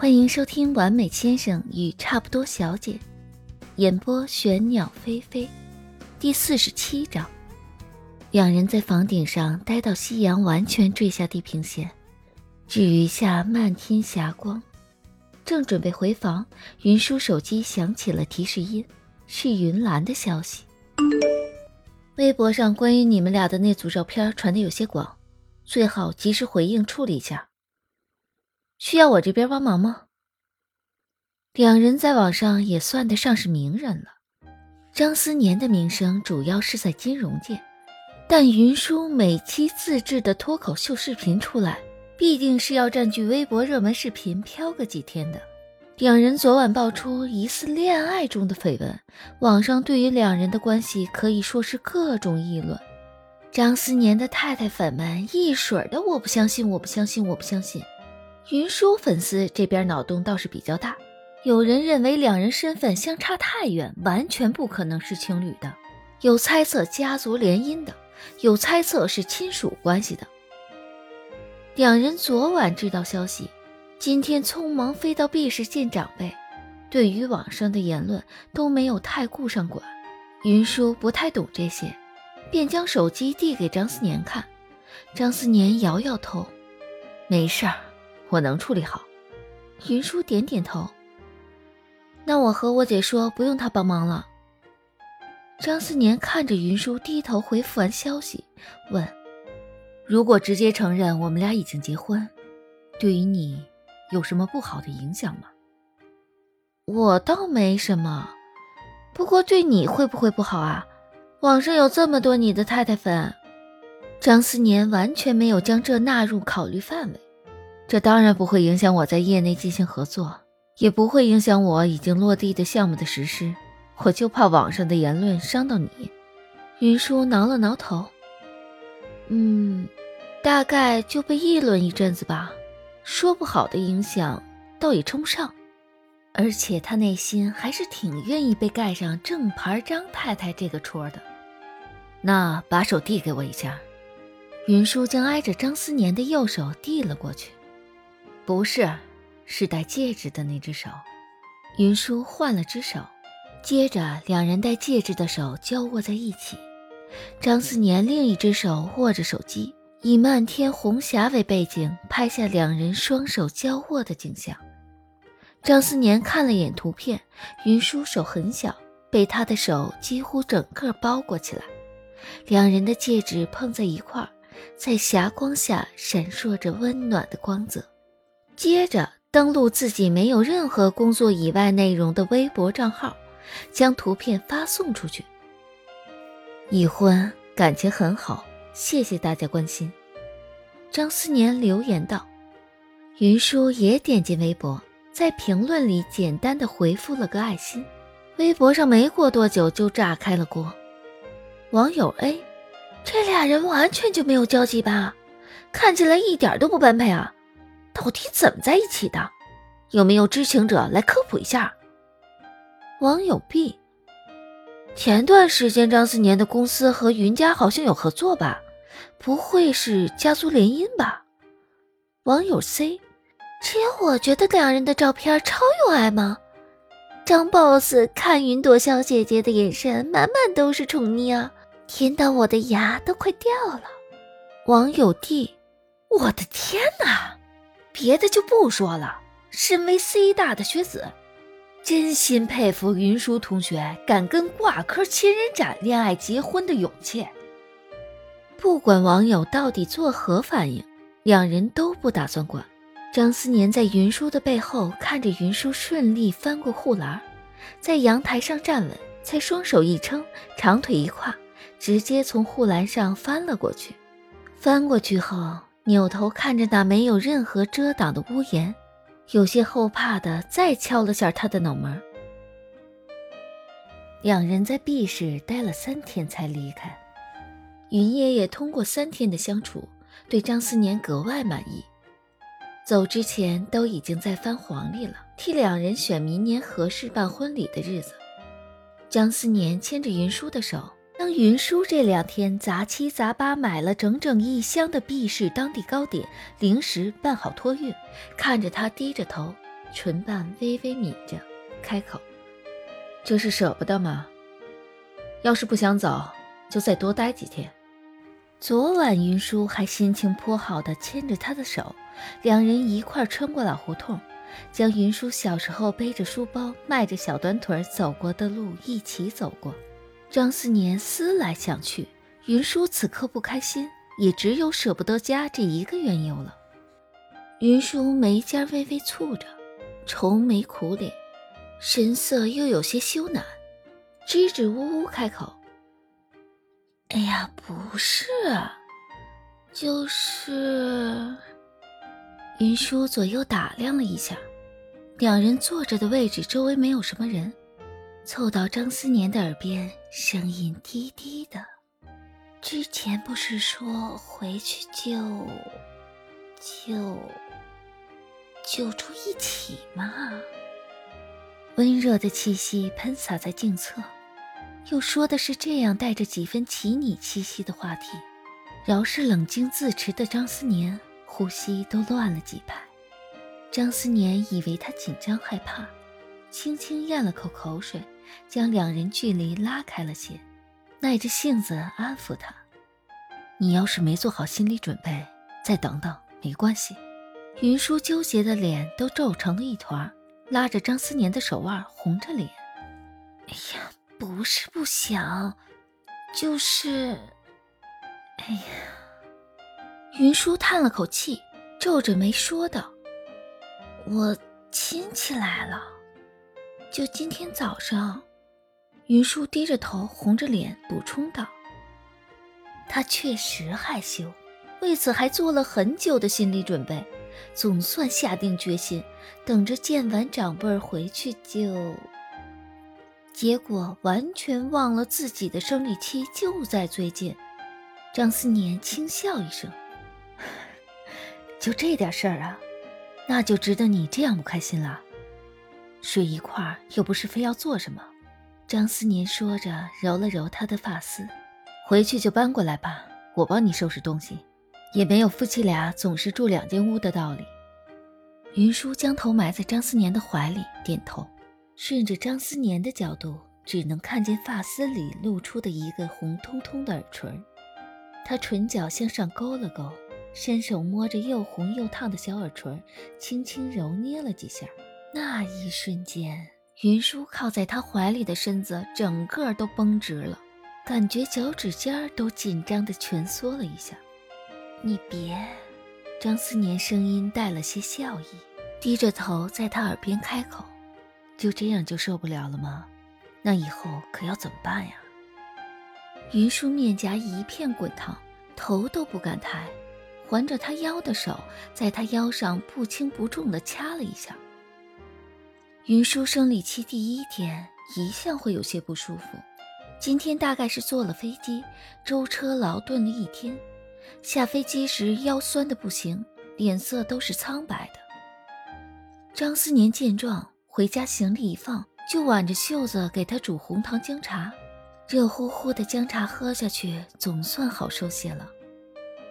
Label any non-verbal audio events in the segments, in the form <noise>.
欢迎收听《完美先生与差不多小姐》，演播玄鸟飞飞，第四十七章。两人在房顶上待到夕阳完全坠下地平线，只余下漫天霞光。正准备回房，云舒手机响起了提示音，是云兰的消息。微博上关于你们俩的那组照片传的有些广，最好及时回应处理一下。需要我这边帮忙吗？两人在网上也算得上是名人了。张思年的名声主要是在金融界，但云舒每期自制的脱口秀视频出来，必定是要占据微博热门视频飘个几天的。两人昨晚爆出疑似恋爱中的绯闻，网上对于两人的关系可以说是各种议论。张思年的太太粉们一水的我不相信，我不相信，我不相信。云舒粉丝这边脑洞倒是比较大，有人认为两人身份相差太远，完全不可能是情侣的；有猜测家族联姻的，有猜测是亲属关系的。两人昨晚知道消息，今天匆忙飞到 B 市见长辈，对于网上的言论都没有太顾上管。云舒不太懂这些，便将手机递给张思年看。张思年摇摇头，没事儿。我能处理好，云舒点点头。那我和我姐说，不用她帮忙了。张思年看着云舒低头回复完消息，问：“如果直接承认我们俩已经结婚，对于你有什么不好的影响吗？”我倒没什么，不过对你会不会不好啊？网上有这么多你的太太粉。张思年完全没有将这纳入考虑范围。这当然不会影响我在业内进行合作，也不会影响我已经落地的项目的实施。我就怕网上的言论伤到你。云舒挠了挠头，嗯，大概就被议论一阵子吧。说不好的影响，倒也称不上。而且他内心还是挺愿意被盖上正牌张太太这个戳的。那把手递给我一下。云舒将挨着张思年的右手递了过去。不是，是戴戒指的那只手。云舒换了只手，接着两人戴戒指的手交握在一起。张思年另一只手握着手机，以漫天红霞为背景，拍下两人双手交握的景象。张思年看了眼图片，云舒手很小，被他的手几乎整个包裹起来。两人的戒指碰在一块儿，在霞光下闪烁着温暖的光泽。接着登录自己没有任何工作以外内容的微博账号，将图片发送出去。已婚，感情很好，谢谢大家关心。张思年留言道。云舒也点进微博，在评论里简单的回复了个爱心。微博上没过多久就炸开了锅。网友 A：这俩人完全就没有交集吧？看起来一点都不般配啊！到底怎么在一起的？有没有知情者来科普一下？网友 B，前段时间张思年的公司和云家好像有合作吧？不会是家族联姻吧？网友 C，只有我觉得两人的照片超有爱吗？张 boss 看云朵小姐姐的眼神满满都是宠溺啊，甜到我的牙都快掉了。网友 D，我的天哪！别的就不说了，身为 C 大的学子，真心佩服云舒同学敢跟挂科千人斩恋爱结婚的勇气。不管网友到底作何反应，两人都不打算管。张思年在云舒的背后看着云舒顺利翻过护栏，在阳台上站稳，才双手一撑，长腿一跨，直接从护栏上翻了过去。翻过去后。扭头看着那没有任何遮挡的屋檐，有些后怕的再敲了下他的脑门。两人在 B 市待了三天才离开。云爷爷通过三天的相处，对张思年格外满意。走之前都已经在翻黄历了，替两人选明年合适办婚礼的日子。张思年牵着云舒的手。当云舒这两天杂七杂八买了整整一箱的毕氏当地糕点零食，办好托运，看着他低着头，唇瓣微微抿着，开口：“这是舍不得吗？要是不想走，就再多待几天。”昨晚云舒还心情颇好的牵着他的手，两人一块穿过老胡同，将云舒小时候背着书包、迈着小短腿走过的路一起走过。张思年思来想去，云舒此刻不开心，也只有舍不得家这一个缘由了。云舒眉尖微微蹙着，愁眉苦脸，神色又有些羞赧，支支吾吾开口。哎呀，不是，就是……云舒左右打量了一下，两人坐着的位置周围没有什么人，凑到张思年的耳边，声音低低的：“之前不是说回去就就就住一起吗？”温热的气息喷洒在镜侧。又说的是这样带着几分奇拟气息的话题，饶是冷静自持的张思年，呼吸都乱了几拍。张思年以为他紧张害怕，轻轻咽了口口水，将两人距离拉开了些，耐着性子安抚他：“你要是没做好心理准备，再等等，没关系。”云舒纠结的脸都皱成了一团，拉着张思年的手腕，红着脸：“哎呀！”不是不想，就是……哎呀！云舒叹了口气，皱着眉说道：“我亲戚来了，就今天早上。”云舒低着头，红着脸补充道：“他确实害羞，为此还做了很久的心理准备，总算下定决心，等着见完长辈回去就……”结果完全忘了自己的生理期就在最近。张思年轻笑一声：“ <laughs> 就这点事儿啊，那就值得你这样不开心了。睡一块儿又不是非要做什么。”张思年说着，揉了揉他的发丝：“回去就搬过来吧，我帮你收拾东西，也没有夫妻俩总是住两间屋的道理。”云舒将头埋在张思年的怀里，点头。顺着张思年的角度，只能看见发丝里露出的一个红彤彤的耳垂。他唇角向上勾了勾，伸手摸着又红又烫的小耳垂，轻轻揉捏了几下。那一瞬间，云舒靠在他怀里的身子整个都绷直了，感觉脚趾尖都紧张的蜷缩了一下。你别，张思年声音带了些笑意，低着头在他耳边开口。就这样就受不了了吗？那以后可要怎么办呀？云舒面颊一片滚烫，头都不敢抬，环着他腰的手在他腰上不轻不重地掐了一下。云舒生理期第一天一向会有些不舒服，今天大概是坐了飞机，舟车劳顿了一天，下飞机时腰酸的不行，脸色都是苍白的。张思年见状。回家行李一放，就挽着袖子给他煮红糖姜茶，热乎乎的姜茶喝下去，总算好受些了。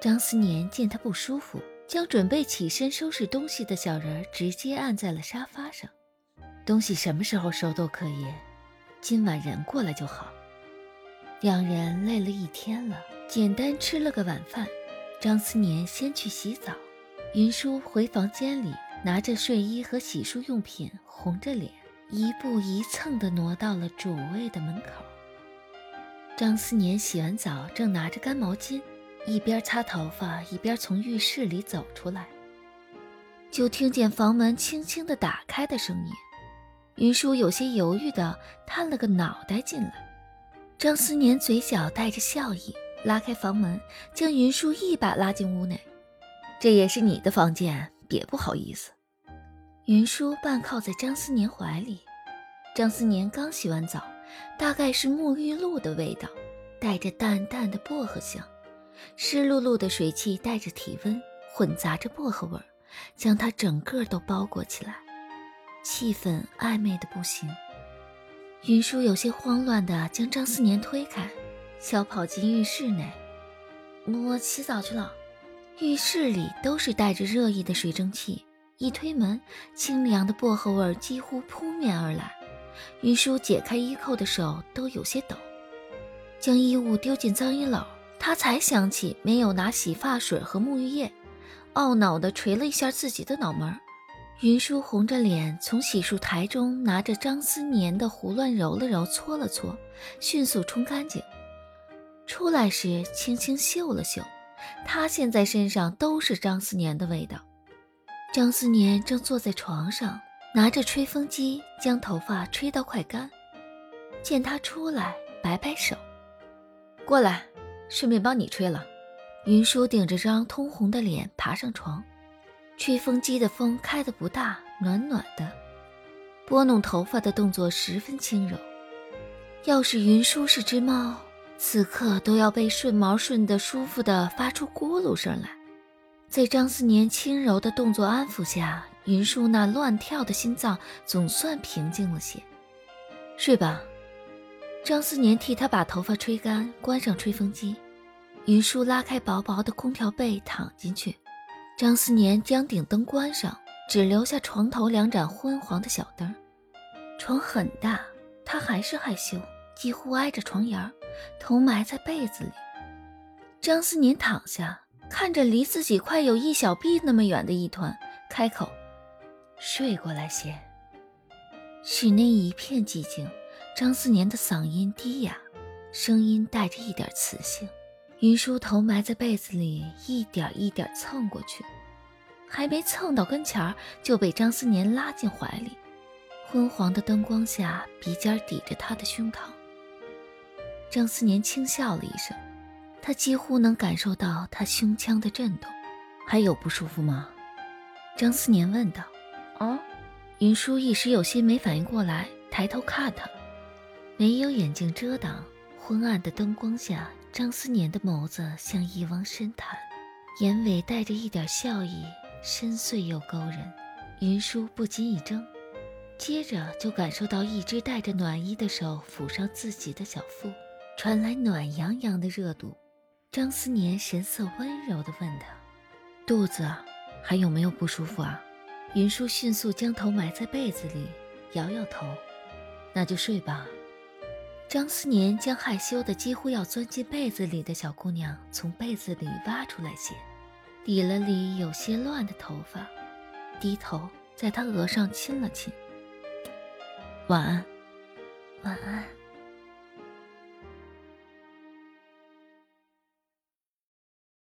张思年见他不舒服，将准备起身收拾东西的小人直接按在了沙发上。东西什么时候收都可以，今晚人过来就好。两人累了一天了，简单吃了个晚饭。张思年先去洗澡，云舒回房间里。拿着睡衣和洗漱用品，红着脸，一步一蹭地挪到了主卫的门口。张思年洗完澡，正拿着干毛巾，一边擦头发，一边从浴室里走出来，就听见房门轻轻地打开的声音。云舒有些犹豫地探了个脑袋进来。张思年嘴角带着笑意，拉开房门，将云舒一把拉进屋内。这也是你的房间，别不好意思。云舒半靠在张思年怀里，张思年刚洗完澡，大概是沐浴露的味道，带着淡淡的薄荷香，湿漉漉的水汽带着体温，混杂着薄荷味儿，将他整个都包裹起来，气氛暧昧的不行。云舒有些慌乱地将张思年推开，小跑进浴室内，我洗澡去了。浴室里都是带着热意的水蒸气。一推门，清凉的薄荷味几乎扑面而来。云舒解开衣扣的手都有些抖，将衣物丢进脏衣篓，他才想起没有拿洗发水和沐浴液，懊恼地捶了一下自己的脑门儿。云舒红着脸从洗漱台中拿着张思年的胡乱揉了揉，搓了搓，迅速冲干净。出来时轻轻嗅了嗅，他现在身上都是张思年的味道。张思年正坐在床上，拿着吹风机将头发吹到快干。见他出来，摆摆手：“过来，顺便帮你吹了。”云舒顶着张通红的脸爬上床。吹风机的风开得不大，暖暖的，拨弄头发的动作十分轻柔。要是云舒是只猫，此刻都要被顺毛顺得舒服的发出咕噜声来。在张思年轻柔的动作安抚下，云舒那乱跳的心脏总算平静了些。睡吧。张思年替他把头发吹干，关上吹风机。云舒拉开薄薄的空调被，躺进去。张思年将顶灯关上，只留下床头两盏昏黄的小灯。床很大，他还是害羞，几乎挨着床沿头埋在被子里。张思年躺下，看着离自己快有一小臂那么远的一团，开口：“睡过来些。”室内一片寂静，张思年的嗓音低哑，声音带着一点磁性。云舒头埋在被子里，一点一点蹭过去，还没蹭到跟前儿，就被张思年拉进怀里。昏黄的灯光下，鼻尖抵着他的胸膛。张思年轻笑了一声，他几乎能感受到他胸腔的震动。还有不舒服吗？张思年问道。啊，云舒一时有些没反应过来，抬头看他，没有眼镜遮挡，昏暗的灯光下。张思年的眸子像一汪深潭，眼尾带着一点笑意，深邃又勾人。云舒不禁一怔，接着就感受到一只带着暖意的手抚上自己的小腹，传来暖洋洋的热度。张思年神色温柔地问他：“肚子还有没有不舒服啊？”云舒迅速将头埋在被子里，摇摇头：“那就睡吧。”张思年将害羞的几乎要钻进被子里的小姑娘从被子里挖出来些，理了理有些乱的头发，低头在她额上亲了亲。晚安，晚安。